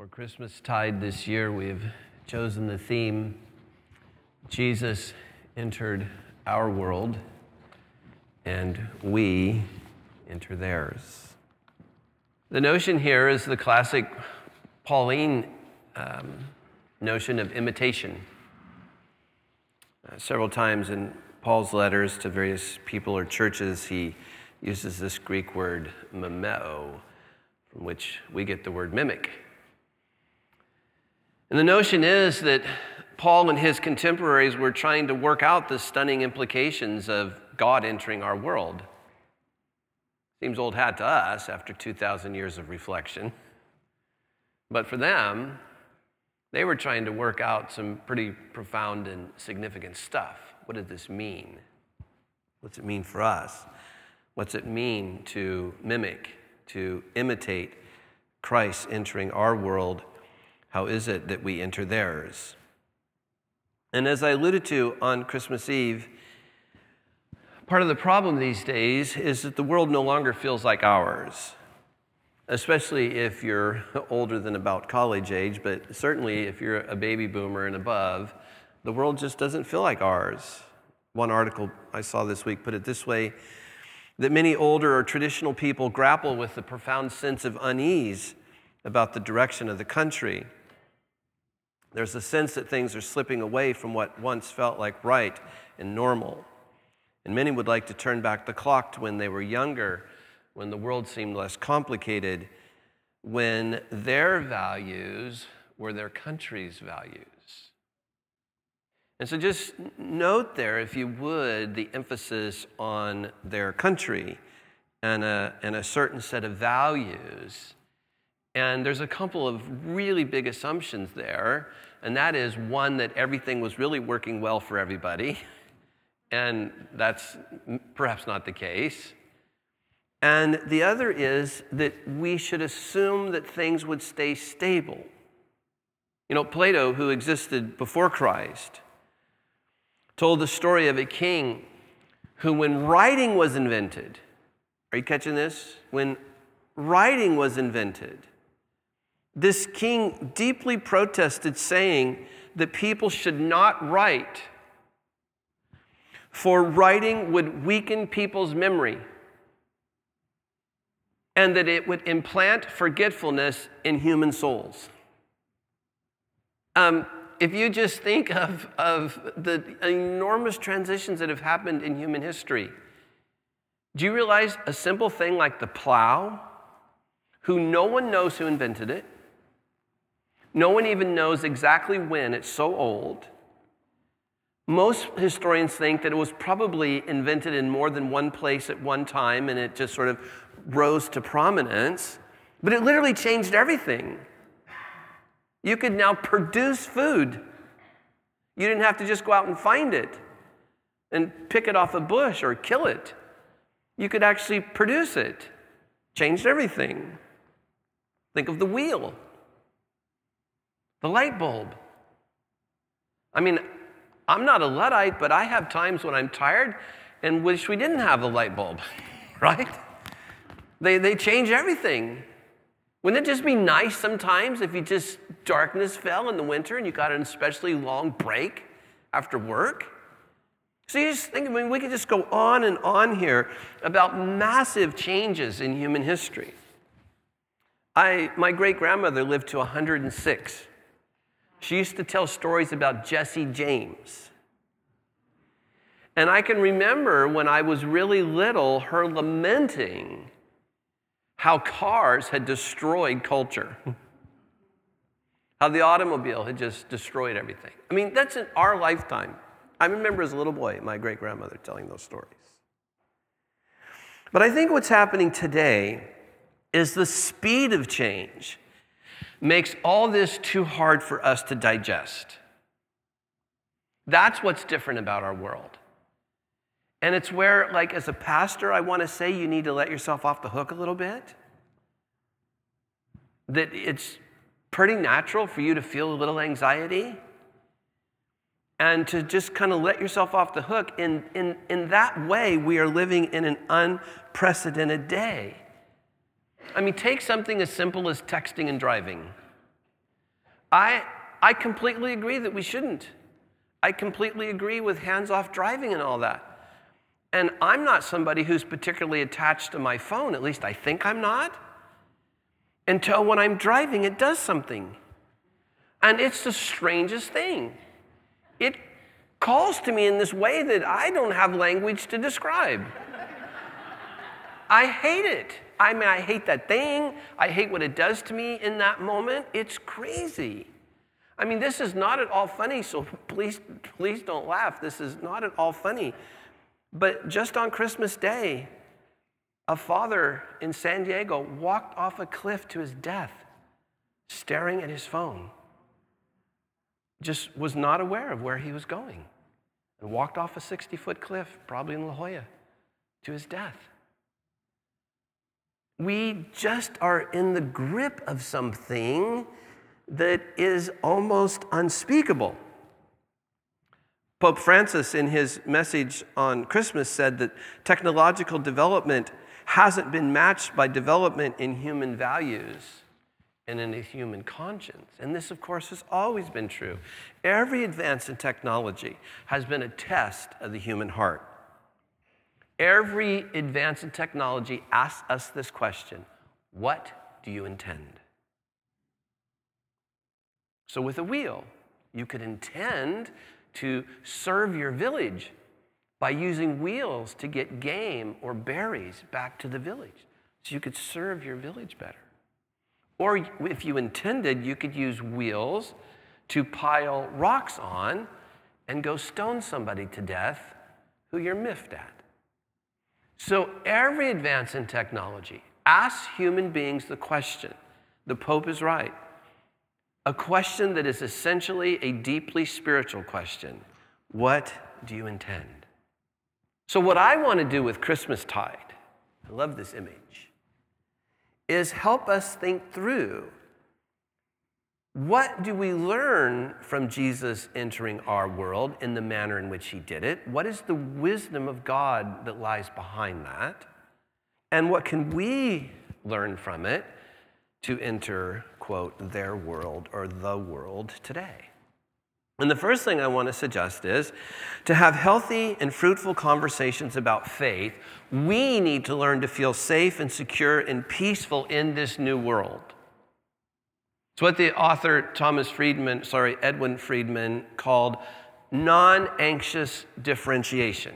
For Christmas tide this year, we've chosen the theme Jesus entered our world, and we enter theirs. The notion here is the classic Pauline um, notion of imitation. Uh, several times in Paul's letters to various people or churches, he uses this Greek word mimeo, from which we get the word mimic. And the notion is that Paul and his contemporaries were trying to work out the stunning implications of God entering our world. Seems old hat to us after 2,000 years of reflection. But for them, they were trying to work out some pretty profound and significant stuff. What did this mean? What's it mean for us? What's it mean to mimic, to imitate Christ entering our world how is it that we enter theirs? And as I alluded to on Christmas Eve, part of the problem these days is that the world no longer feels like ours, especially if you're older than about college age, but certainly if you're a baby boomer and above, the world just doesn't feel like ours. One article I saw this week put it this way that many older or traditional people grapple with the profound sense of unease about the direction of the country. There's a sense that things are slipping away from what once felt like right and normal. And many would like to turn back the clock to when they were younger, when the world seemed less complicated, when their values were their country's values. And so just note there, if you would, the emphasis on their country and a, and a certain set of values and there's a couple of really big assumptions there. And that is one, that everything was really working well for everybody. And that's perhaps not the case. And the other is that we should assume that things would stay stable. You know, Plato, who existed before Christ, told the story of a king who, when writing was invented, are you catching this? When writing was invented, this king deeply protested, saying that people should not write, for writing would weaken people's memory, and that it would implant forgetfulness in human souls. Um, if you just think of, of the enormous transitions that have happened in human history, do you realize a simple thing like the plow, who no one knows who invented it? No one even knows exactly when, it's so old. Most historians think that it was probably invented in more than one place at one time and it just sort of rose to prominence, but it literally changed everything. You could now produce food. You didn't have to just go out and find it and pick it off a bush or kill it. You could actually produce it. Changed everything. Think of the wheel. The light bulb. I mean, I'm not a Luddite, but I have times when I'm tired and wish we didn't have the light bulb, right? They, they change everything. Wouldn't it just be nice sometimes if you just darkness fell in the winter and you got an especially long break after work? So you just think, I mean, we could just go on and on here about massive changes in human history. I, my great grandmother lived to 106. She used to tell stories about Jesse James. And I can remember when I was really little, her lamenting how cars had destroyed culture, how the automobile had just destroyed everything. I mean, that's in our lifetime. I remember as a little boy, my great grandmother telling those stories. But I think what's happening today is the speed of change makes all this too hard for us to digest. That's what's different about our world. And it's where, like, as a pastor, I want to say you need to let yourself off the hook a little bit. That it's pretty natural for you to feel a little anxiety and to just kind of let yourself off the hook. In, in, in that way, we are living in an unprecedented day. I mean, take something as simple as texting and driving. I, I completely agree that we shouldn't. I completely agree with hands off driving and all that. And I'm not somebody who's particularly attached to my phone, at least I think I'm not, until when I'm driving, it does something. And it's the strangest thing. It calls to me in this way that I don't have language to describe. I hate it. I mean, I hate that thing. I hate what it does to me in that moment. It's crazy. I mean, this is not at all funny, so please, please don't laugh. This is not at all funny. But just on Christmas Day, a father in San Diego walked off a cliff to his death, staring at his phone. Just was not aware of where he was going and walked off a 60 foot cliff, probably in La Jolla, to his death. We just are in the grip of something that is almost unspeakable. Pope Francis, in his message on Christmas, said that technological development hasn't been matched by development in human values and in a human conscience. And this, of course, has always been true. Every advance in technology has been a test of the human heart. Every advance in technology asks us this question What do you intend? So, with a wheel, you could intend to serve your village by using wheels to get game or berries back to the village so you could serve your village better. Or if you intended, you could use wheels to pile rocks on and go stone somebody to death who you're miffed at. So every advance in technology asks human beings the question the Pope is right a question that is essentially a deeply spiritual question What do you intend? So, what I want to do with Christmastide, I love this image, is help us think through what do we learn from Jesus entering our world in the manner in which he did it? What is the wisdom of God that lies behind that? And what can we learn from it to enter quote, their world or the world today. And the first thing I want to suggest is to have healthy and fruitful conversations about faith, we need to learn to feel safe and secure and peaceful in this new world. It's what the author Thomas Friedman, sorry, Edwin Friedman called non anxious differentiation.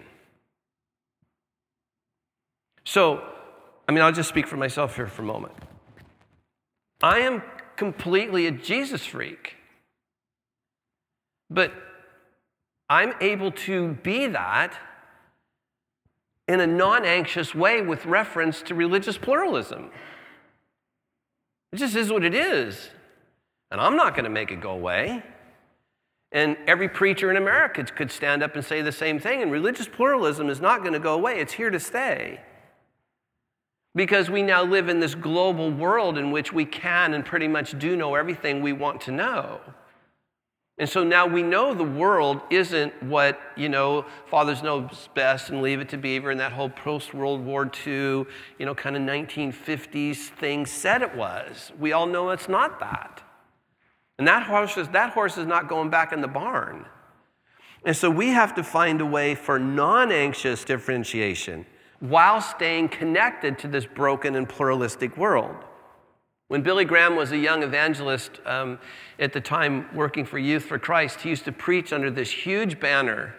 So, I mean, I'll just speak for myself here for a moment. I am completely a Jesus freak. But I'm able to be that in a non anxious way with reference to religious pluralism. It just is what it is. And I'm not going to make it go away. And every preacher in America could stand up and say the same thing. And religious pluralism is not going to go away, it's here to stay. Because we now live in this global world in which we can and pretty much do know everything we want to know. And so now we know the world isn't what, you know, fathers know best and leave it to beaver and that whole post World War II, you know, kind of 1950s thing said it was. We all know it's not that. And that horse is, that horse is not going back in the barn. And so we have to find a way for non anxious differentiation while staying connected to this broken and pluralistic world. When Billy Graham was a young evangelist um, at the time working for Youth for Christ, he used to preach under this huge banner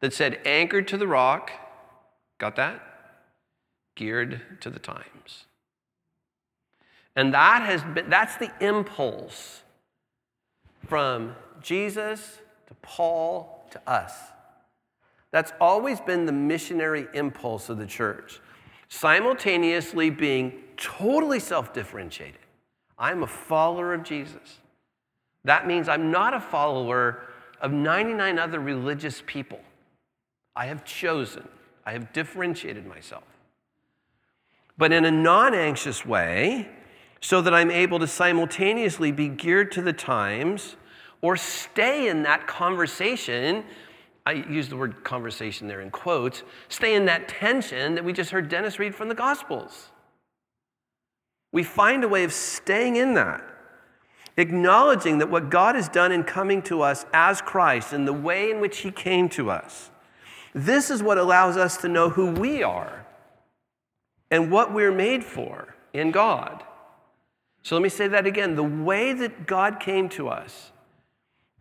that said, Anchored to the rock. Got that? Geared to the times. And that has been, that's the impulse from Jesus to Paul to us. That's always been the missionary impulse of the church, simultaneously being totally self differentiated. I'm a follower of Jesus. That means I'm not a follower of 99 other religious people. I have chosen, I have differentiated myself. But in a non anxious way, so that I'm able to simultaneously be geared to the times or stay in that conversation I use the word conversation there in quotes, stay in that tension that we just heard Dennis read from the Gospels. We find a way of staying in that. acknowledging that what God has done in coming to us as Christ and the way in which He came to us, this is what allows us to know who we are and what we're made for in God. So let me say that again. The way that God came to us,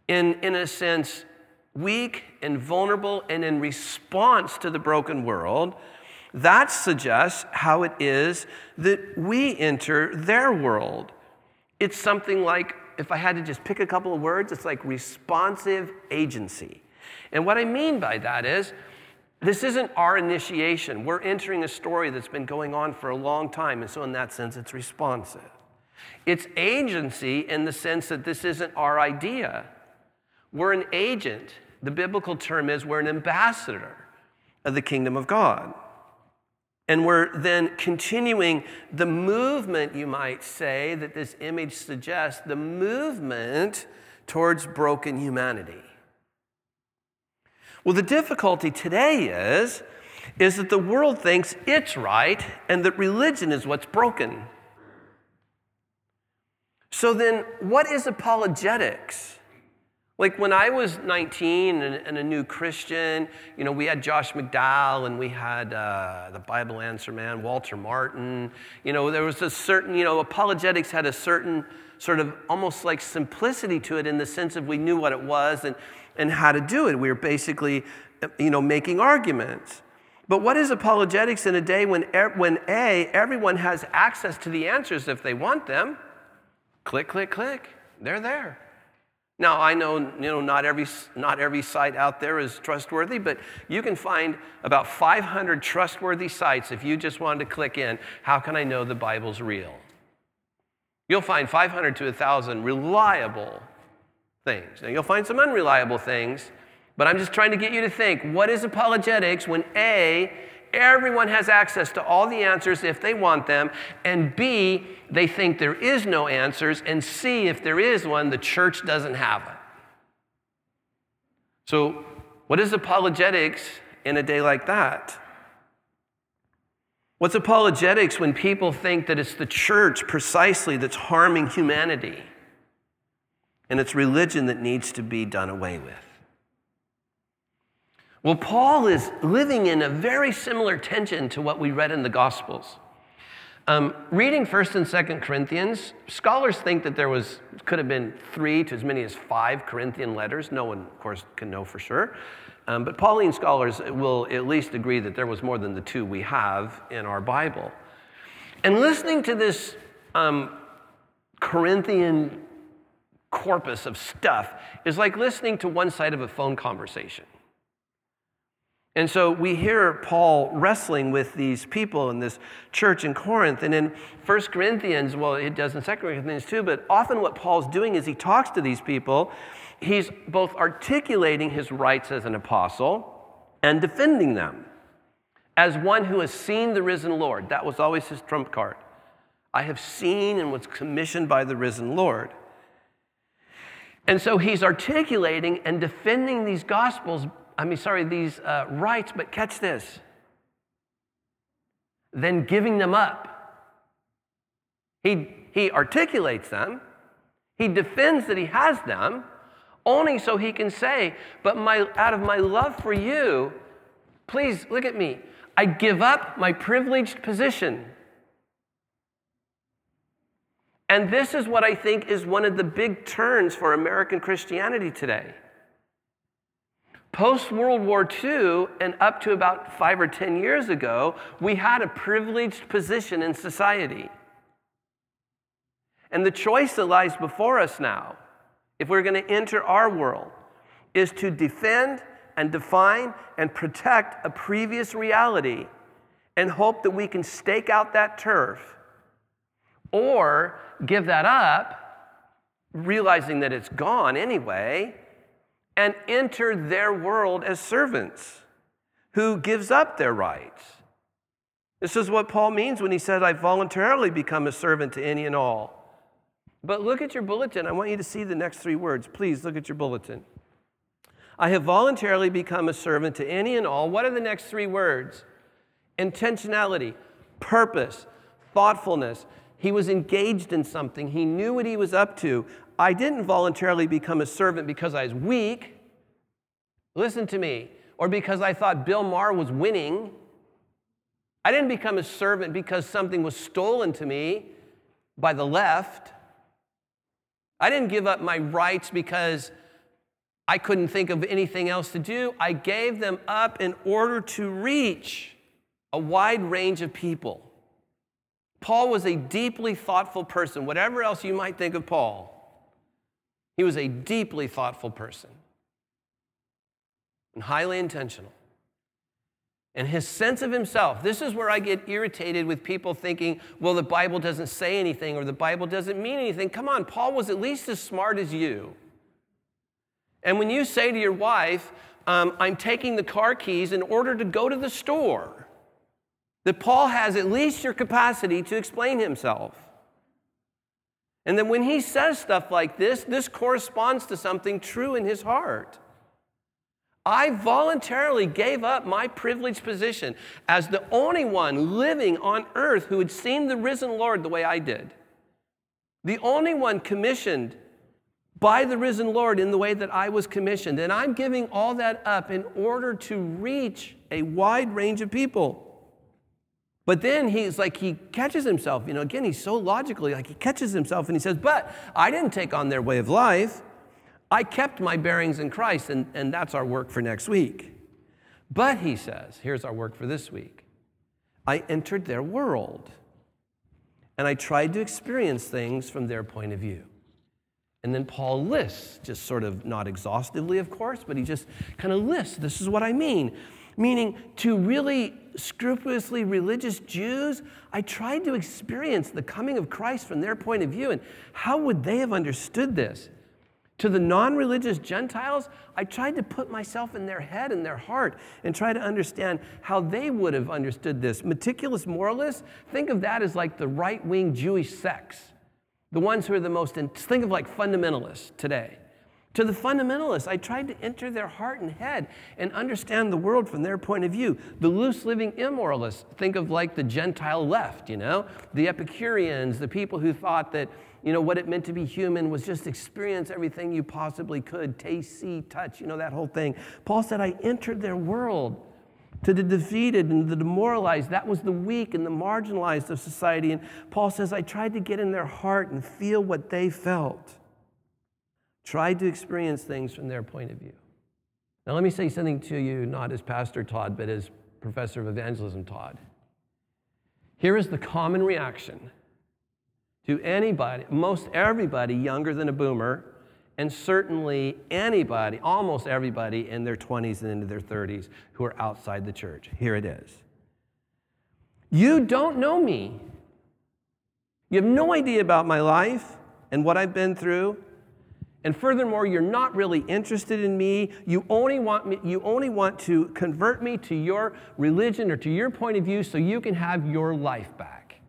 in, in a sense, weak and vulnerable and in response to the broken world, that suggests how it is that we enter their world. It's something like, if I had to just pick a couple of words, it's like responsive agency. And what I mean by that is, this isn't our initiation. We're entering a story that's been going on for a long time, and so in that sense, it's responsive. It's agency in the sense that this isn't our idea. We're an agent. The biblical term is we're an ambassador of the kingdom of God. And we're then continuing the movement, you might say, that this image suggests the movement towards broken humanity. Well, the difficulty today is, is that the world thinks it's right and that religion is what's broken. So then, what is apologetics? Like when I was 19 and, and, a new Christian, you know, we had Josh McDowell and we had uh, the Bible Answer Man, Walter Martin. You know, there was a certain, you know, apologetics had a certain sort of almost like simplicity to it in the sense of we knew what it was and, and how to do it. We were basically, you know, making arguments. But what is apologetics in a day when, when A, everyone has access to the answers if they want them? Click, click, click. They're there. Now, I know, you know not, every, not every site out there is trustworthy, but you can find about 500 trustworthy sites if you just wanted to click in, how can I know the Bible's real? You'll find 500 to 1,000 reliable things. Now, you'll find some unreliable things, but I'm just trying to get you to think what is apologetics when A, Everyone has access to all the answers if they want them. And B, they think there is no answers. And C, if there is one, the church doesn't have it. So, what is apologetics in a day like that? What's apologetics when people think that it's the church precisely that's harming humanity and it's religion that needs to be done away with? Well, Paul is living in a very similar tension to what we read in the Gospels. Um, reading 1st and 2nd Corinthians, scholars think that there was, could have been three to as many as five Corinthian letters. No one, of course, can know for sure. Um, but Pauline scholars will at least agree that there was more than the two we have in our Bible. And listening to this um, Corinthian corpus of stuff is like listening to one side of a phone conversation. And so we hear Paul wrestling with these people in this church in Corinth. And in 1 Corinthians, well, it does in 2 Corinthians too, but often what Paul's doing is he talks to these people. He's both articulating his rights as an apostle and defending them as one who has seen the risen Lord. That was always his trump card. I have seen and was commissioned by the risen Lord. And so he's articulating and defending these gospels I mean, sorry, these uh, rights, but catch this. Then giving them up. He, he articulates them, he defends that he has them, only so he can say, But my, out of my love for you, please look at me. I give up my privileged position. And this is what I think is one of the big turns for American Christianity today. Post World War II and up to about five or 10 years ago, we had a privileged position in society. And the choice that lies before us now, if we're going to enter our world, is to defend and define and protect a previous reality and hope that we can stake out that turf or give that up, realizing that it's gone anyway and enter their world as servants who gives up their rights. This is what Paul means when he says, I voluntarily become a servant to any and all. But look at your bulletin. I want you to see the next three words. Please look at your bulletin. I have voluntarily become a servant to any and all. What are the next three words? Intentionality, purpose, thoughtfulness, He was engaged in something. He knew what he was up to. I didn't voluntarily become a servant because I was weak. Listen to me. Or because I thought Bill Maher was winning. I didn't become a servant because something was stolen to me by the left. I didn't give up my rights because I couldn't think of anything else to do. I gave them up in order to reach a wide range of people. Paul was a deeply thoughtful person. Whatever else you might think of Paul, he was a deeply thoughtful person and highly intentional. And his sense of himself, this is where I get irritated with people thinking, well, the Bible doesn't say anything or the Bible doesn't mean anything. Come on, Paul was at least as smart as you. And when you say to your wife, um, I'm taking the car keys in order to go to the store, that Paul has at least your capacity to explain himself. And that when he says stuff like this, this corresponds to something true in his heart. I voluntarily gave up my privileged position as the only one living on earth who had seen the risen Lord the way I did. The only one commissioned by the risen Lord in the way that I was commissioned. And I'm giving all that up in order to reach a wide range of people. But then he's like, he catches himself. You know, again, he's so logically, like, he catches himself and he says, But I didn't take on their way of life. I kept my bearings in Christ, and, and that's our work for next week. But he says, Here's our work for this week. I entered their world, and I tried to experience things from their point of view. And then Paul lists, just sort of not exhaustively, of course, but he just kind of lists this is what I mean. Meaning, to really scrupulously religious Jews, I tried to experience the coming of Christ from their point of view. And how would they have understood this? To the non religious Gentiles, I tried to put myself in their head and their heart and try to understand how they would have understood this. Meticulous moralists, think of that as like the right wing Jewish sects, the ones who are the most, in, think of like fundamentalists today. To the fundamentalists, I tried to enter their heart and head and understand the world from their point of view. The loose living immoralists, think of like the Gentile left, you know, the Epicureans, the people who thought that, you know, what it meant to be human was just experience everything you possibly could taste, see, touch, you know, that whole thing. Paul said, I entered their world. To the defeated and the demoralized, that was the weak and the marginalized of society. And Paul says, I tried to get in their heart and feel what they felt tried to experience things from their point of view. Now, let me say something to you, not as Pastor Todd, but as Professor of Evangelism Todd. Here is the common reaction to anybody, most everybody younger than a boomer, and certainly anybody, almost everybody in their 20s and into their 30s who are outside the church. Here it is. You don't know me. You have no idea about my life and what I've been through and furthermore, you're not really interested in me. You only want me, you only want to convert me to your religion or to your point of view so you can have your life back.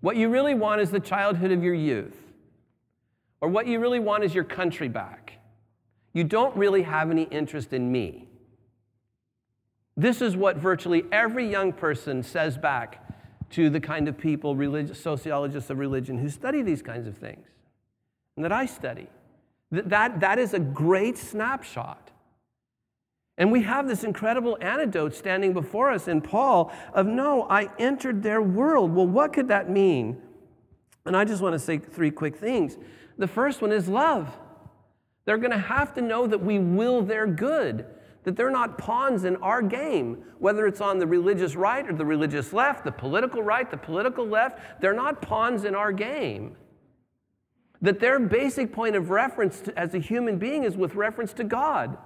What you really want is the childhood of your youth. Or what you really want is your country back. You don't really have any interest in me. This is what virtually every young person says back to the kind of people, religious, sociologists of religion, who study these kinds of things and that I study. That, that, that is a great snapshot. And we have this incredible antidote standing before us in Paul of no, I entered their world. Well, what could that mean? And I just want to say three quick things. The first one is love. They're going to have to know that we will their good, that they're not pawns in our game, whether it's on the religious right or the religious left, the political right, the political left. They're not pawns in our game. That their basic point of reference to, as a human being is with reference to God,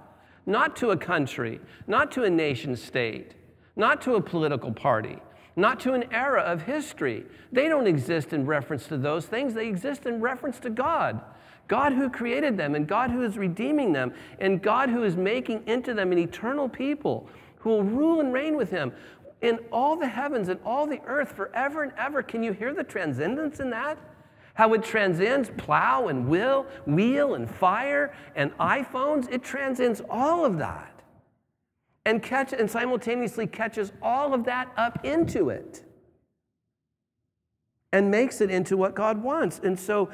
not to a country, not to a nation state, not to a political party, not to an era of history. They don't exist in reference to those things, they exist in reference to God. God who created them, and God who is redeeming them, and God who is making into them an eternal people who will rule and reign with Him in all the heavens and all the earth forever and ever. Can you hear the transcendence in that? How it transcends plow and will, wheel and fire and iPhones. It transcends all of that. And catch and simultaneously catches all of that up into it. and makes it into what God wants. And so,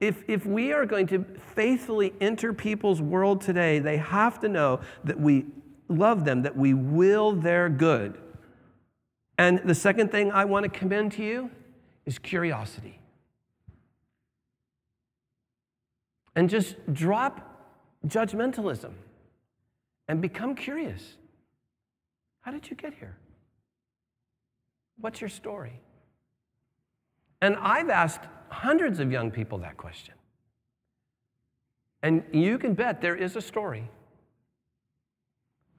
if, if we are going to faithfully enter people's world today, they have to know that we love them, that we will their good. And the second thing I want to commend to you is curiosity. And just drop judgmentalism and become curious. How did you get here? What's your story? And I've asked hundreds of young people that question. And you can bet there is a story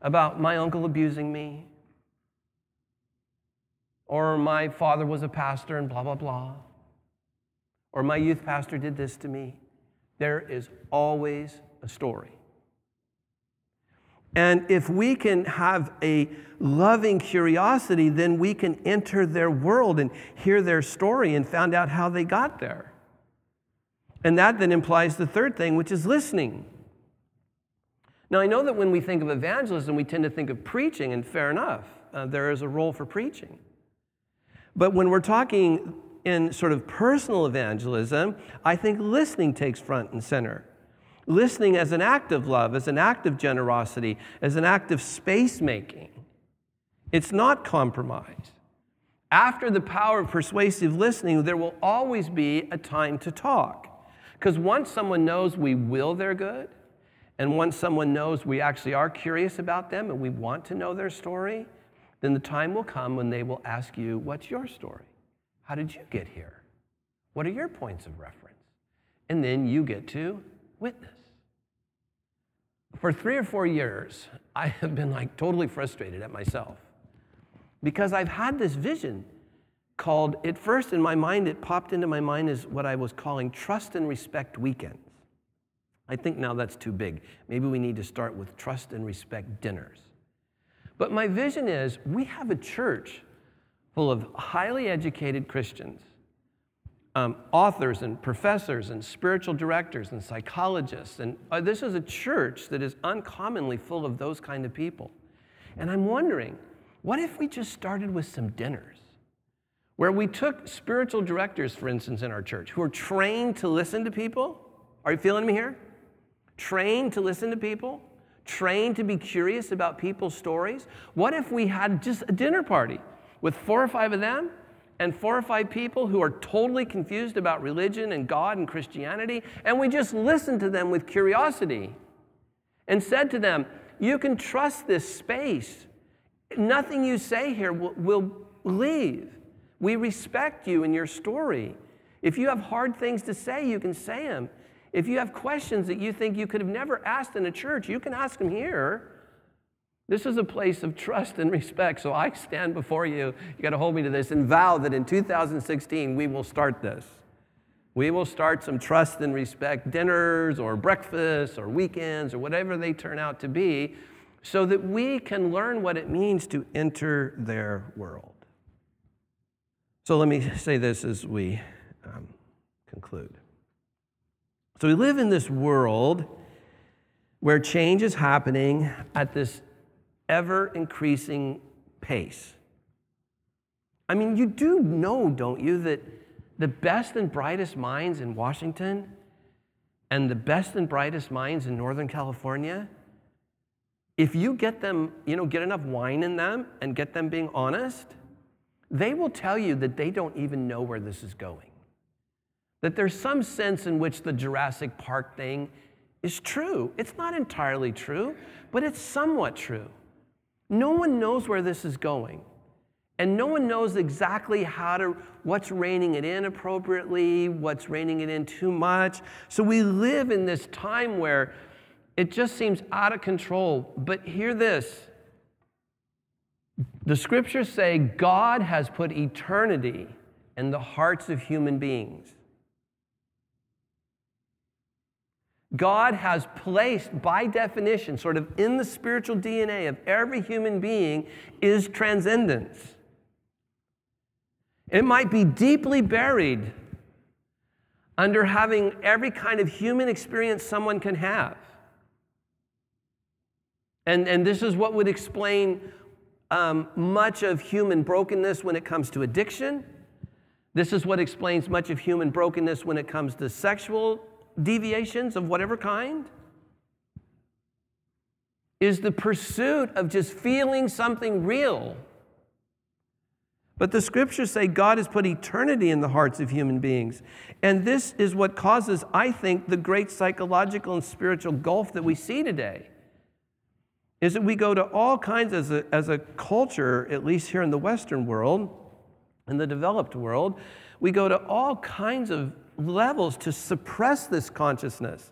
about my uncle abusing me, or my father was a pastor and blah, blah, blah, or my youth pastor did this to me. There is always a story. And if we can have a loving curiosity, then we can enter their world and hear their story and find out how they got there. And that then implies the third thing, which is listening. Now, I know that when we think of evangelism, we tend to think of preaching, and fair enough, uh, there is a role for preaching. But when we're talking in sort of personal evangelism, I think listening takes front and center listening as an act of love, as an act of generosity, as an act of space making. It's not compromise. After the power of persuasive listening, there will always be a time to talk. Because once someone knows we will their good, and once someone knows we actually are curious about them and we want to know their story, then the time will come when they will ask you, What's your story? How did you get here? What are your points of reference? And then you get to witness for three or four years, I have been like totally frustrated at myself because I've had this vision called, at first in my mind, it popped into my mind as what I was calling trust and respect weekends. I think now that's too big. Maybe we need to start with trust and respect dinners. But my vision is we have a church full of highly educated Christians um, authors and professors and spiritual directors and psychologists. And uh, this is a church that is uncommonly full of those kind of people. And I'm wondering, what if we just started with some dinners? Where we took spiritual directors, for instance, in our church, who are trained to listen to people. Are you feeling me here? Trained to listen to people, trained to be curious about people's stories. What if we had just a dinner party with four or five of them and four or five people who are totally confused about religion and God and Christianity, and we just listened to them with curiosity and said to them, You can trust this space. Nothing you say here will, will leave. We respect you and your story. If you have hard things to say, you can say them. If you have questions that you think you could have never asked in a church, you can ask them here. This is a place of trust and respect. So I stand before you, you got to hold me to this, and vow that in 2016 we will start this. We will start some trust and respect dinners or breakfasts or weekends or whatever they turn out to be so that we can learn what it means to enter their world. So let me say this as we um, conclude. So we live in this world where change is happening at this ever increasing pace. I mean, you do know, don't you, that the best and brightest minds in Washington and the best and brightest minds in Northern California, if you get them, you know, get enough wine in them and get them being honest, they will tell you that they don't even know where this is going. That there's some sense in which the Jurassic Park thing is true. It's not entirely true, but it's somewhat true. No one knows where this is going. And no one knows exactly how to, what's reining it in appropriately, what's reining it in too much. So we live in this time where it just seems out of control. But hear this the scriptures say God has put eternity in the hearts of human beings. God has placed, by definition, sort of in the spiritual DNA of every human being, is transcendence. It might be deeply buried under having every kind of human experience someone can have. And, and this is what would explain um, much of human brokenness when it comes to addiction, This is what explains much of human brokenness when it comes to sexual deviations of whatever kind. Is the pursuit of just feeling something real. But the scriptures say God has put eternity in the hearts of human beings. And this is what causes, I think, the great psychological and spiritual gulf that we see today. Is that we go to all kinds as a, as a culture, at least here in the Western world, in the developed world, we go to all kinds of levels to suppress this consciousness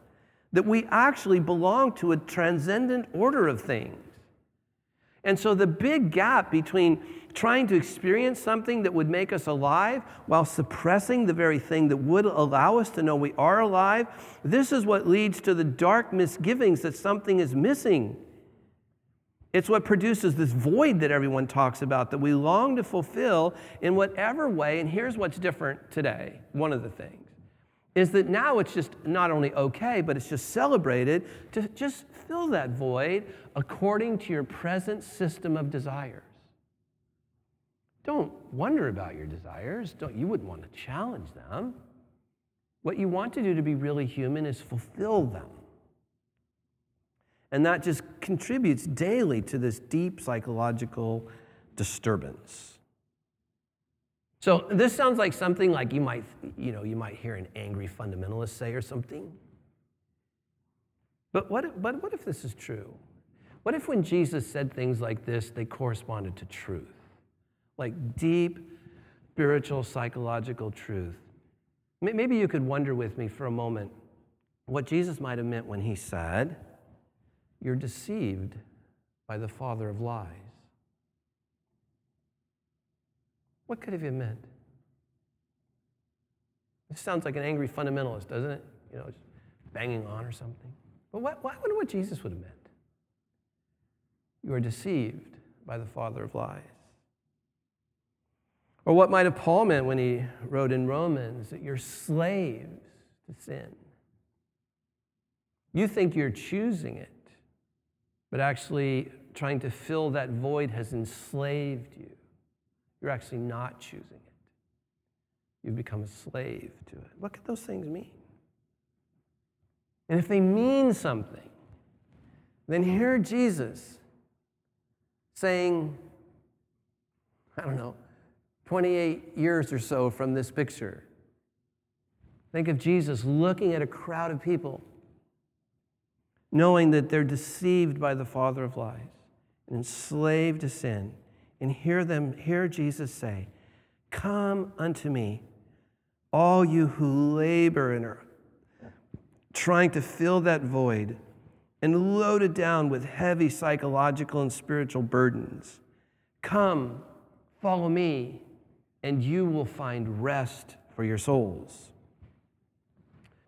that we actually belong to a transcendent order of things. And so the big gap between trying to experience something that would make us alive while suppressing the very thing that would allow us to know we are alive, this is what leads to the dark misgivings that something is missing. It's what produces this void that everyone talks about that we long to fulfill in whatever way. And here's what's different today one of the things is that now it's just not only okay, but it's just celebrated to just fill that void according to your present system of desires. Don't wonder about your desires. Don't, you wouldn't want to challenge them. What you want to do to be really human is fulfill them. And that just contributes daily to this deep psychological disturbance. So this sounds like something like you might, you know, you might hear an angry fundamentalist say or something. But what, but what if this is true? What if when Jesus said things like this, they corresponded to truth? Like deep spiritual, psychological truth. Maybe you could wonder with me for a moment what Jesus might have meant when he said, You're deceived by the father of lies. What could have he meant? This sounds like an angry fundamentalist, doesn't it? You know, just banging on or something. But what, I wonder what Jesus would have meant. You are deceived by the father of lies. Or what might have Paul meant when he wrote in Romans that you're slaves to sin? You think you're choosing it, but actually trying to fill that void has enslaved you. You're actually not choosing it. You've become a slave to it. What could those things mean? And if they mean something, then hear Jesus saying, I don't know, 28 years or so from this picture. Think of Jesus looking at a crowd of people, knowing that they're deceived by the father of lies and enslaved to sin and hear them, hear Jesus say, Come unto me, all you who labor and are trying to fill that void and loaded down with heavy psychological and spiritual burdens. Come, follow me, and you will find rest for your souls.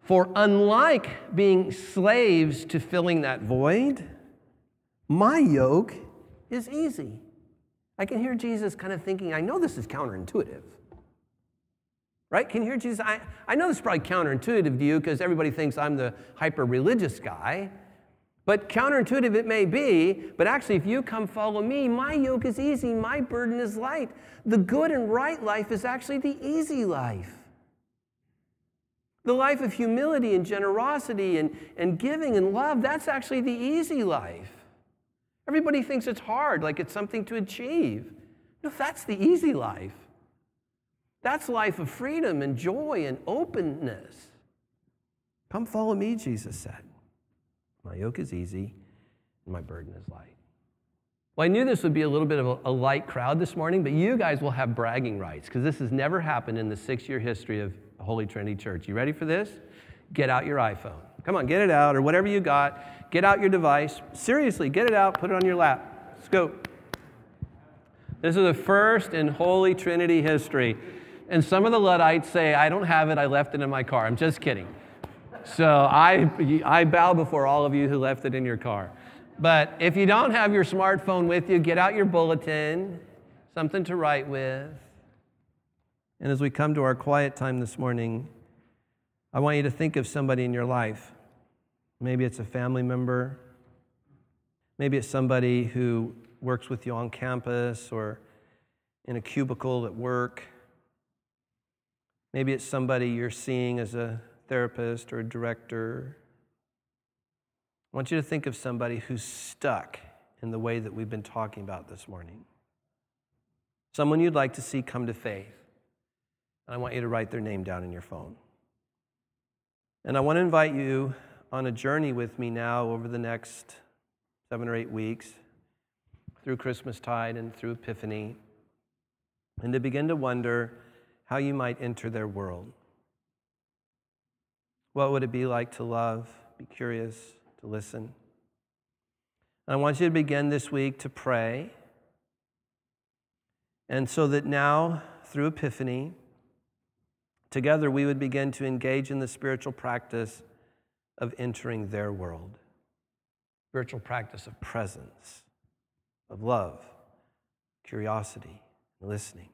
For unlike being slaves to filling that void, my yoke is easy I can hear Jesus kind of thinking, I know this is counterintuitive. Right? Can you hear Jesus? I, I know this is probably counterintuitive to you because everybody thinks I'm the hyper religious guy. But counterintuitive it may be, but actually, if you come follow me, my yoke is easy, my burden is light. The good and right life is actually the easy life. The life of humility and generosity and, and giving and love, that's actually the easy life. Everybody thinks it's hard, like it's something to achieve. No, that's the easy life. That's life of freedom and joy and openness. Come follow me, Jesus said. My yoke is easy and my burden is light. Well, I knew this would be a little bit of a, light crowd this morning, but you guys will have bragging rights because this has never happened in the six year history of Holy Trinity Church. You ready for this? Get out your iPhone. Come on, get it out or whatever you got. Get out your device. Seriously, get it out, put it on your lap. Let's go. This is the first in Holy Trinity history. And some of the Luddites say, I don't have it, I left it in my car. I'm just kidding. So I, I bow before all of you who left it in your car. But if you don't have your smartphone with you, get out your bulletin, something to write with. And as we come to our quiet time this morning, I want you to think of somebody in your life Maybe it's a family member. Maybe it's somebody who works with you on campus or in a cubicle at work. Maybe it's somebody you're seeing as a therapist or a director. I want you to think of somebody who's stuck in the way that we've been talking about this morning. Someone you'd like to see come to faith. And I want you to write their name down in your phone. And I want to invite you on a journey with me now over the next seven or eight weeks through Christmastide and through Epiphany, and to begin to wonder how you might enter their world. What would it be like to love, be curious, to listen? And I want you to begin this week to pray. And so that now, through Epiphany, together we would begin to engage in the spiritual practice of entering their world. Spiritual practice of presence, of love, curiosity, listening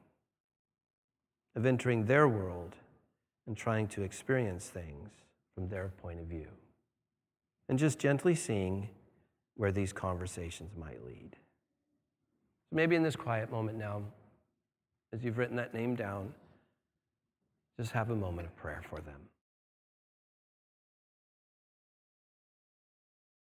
of entering their world and trying to experience things from their point of view. And just gently seeing where these conversations might lead. So maybe in this quiet moment now, as you've written that name down, just have a moment of prayer for them.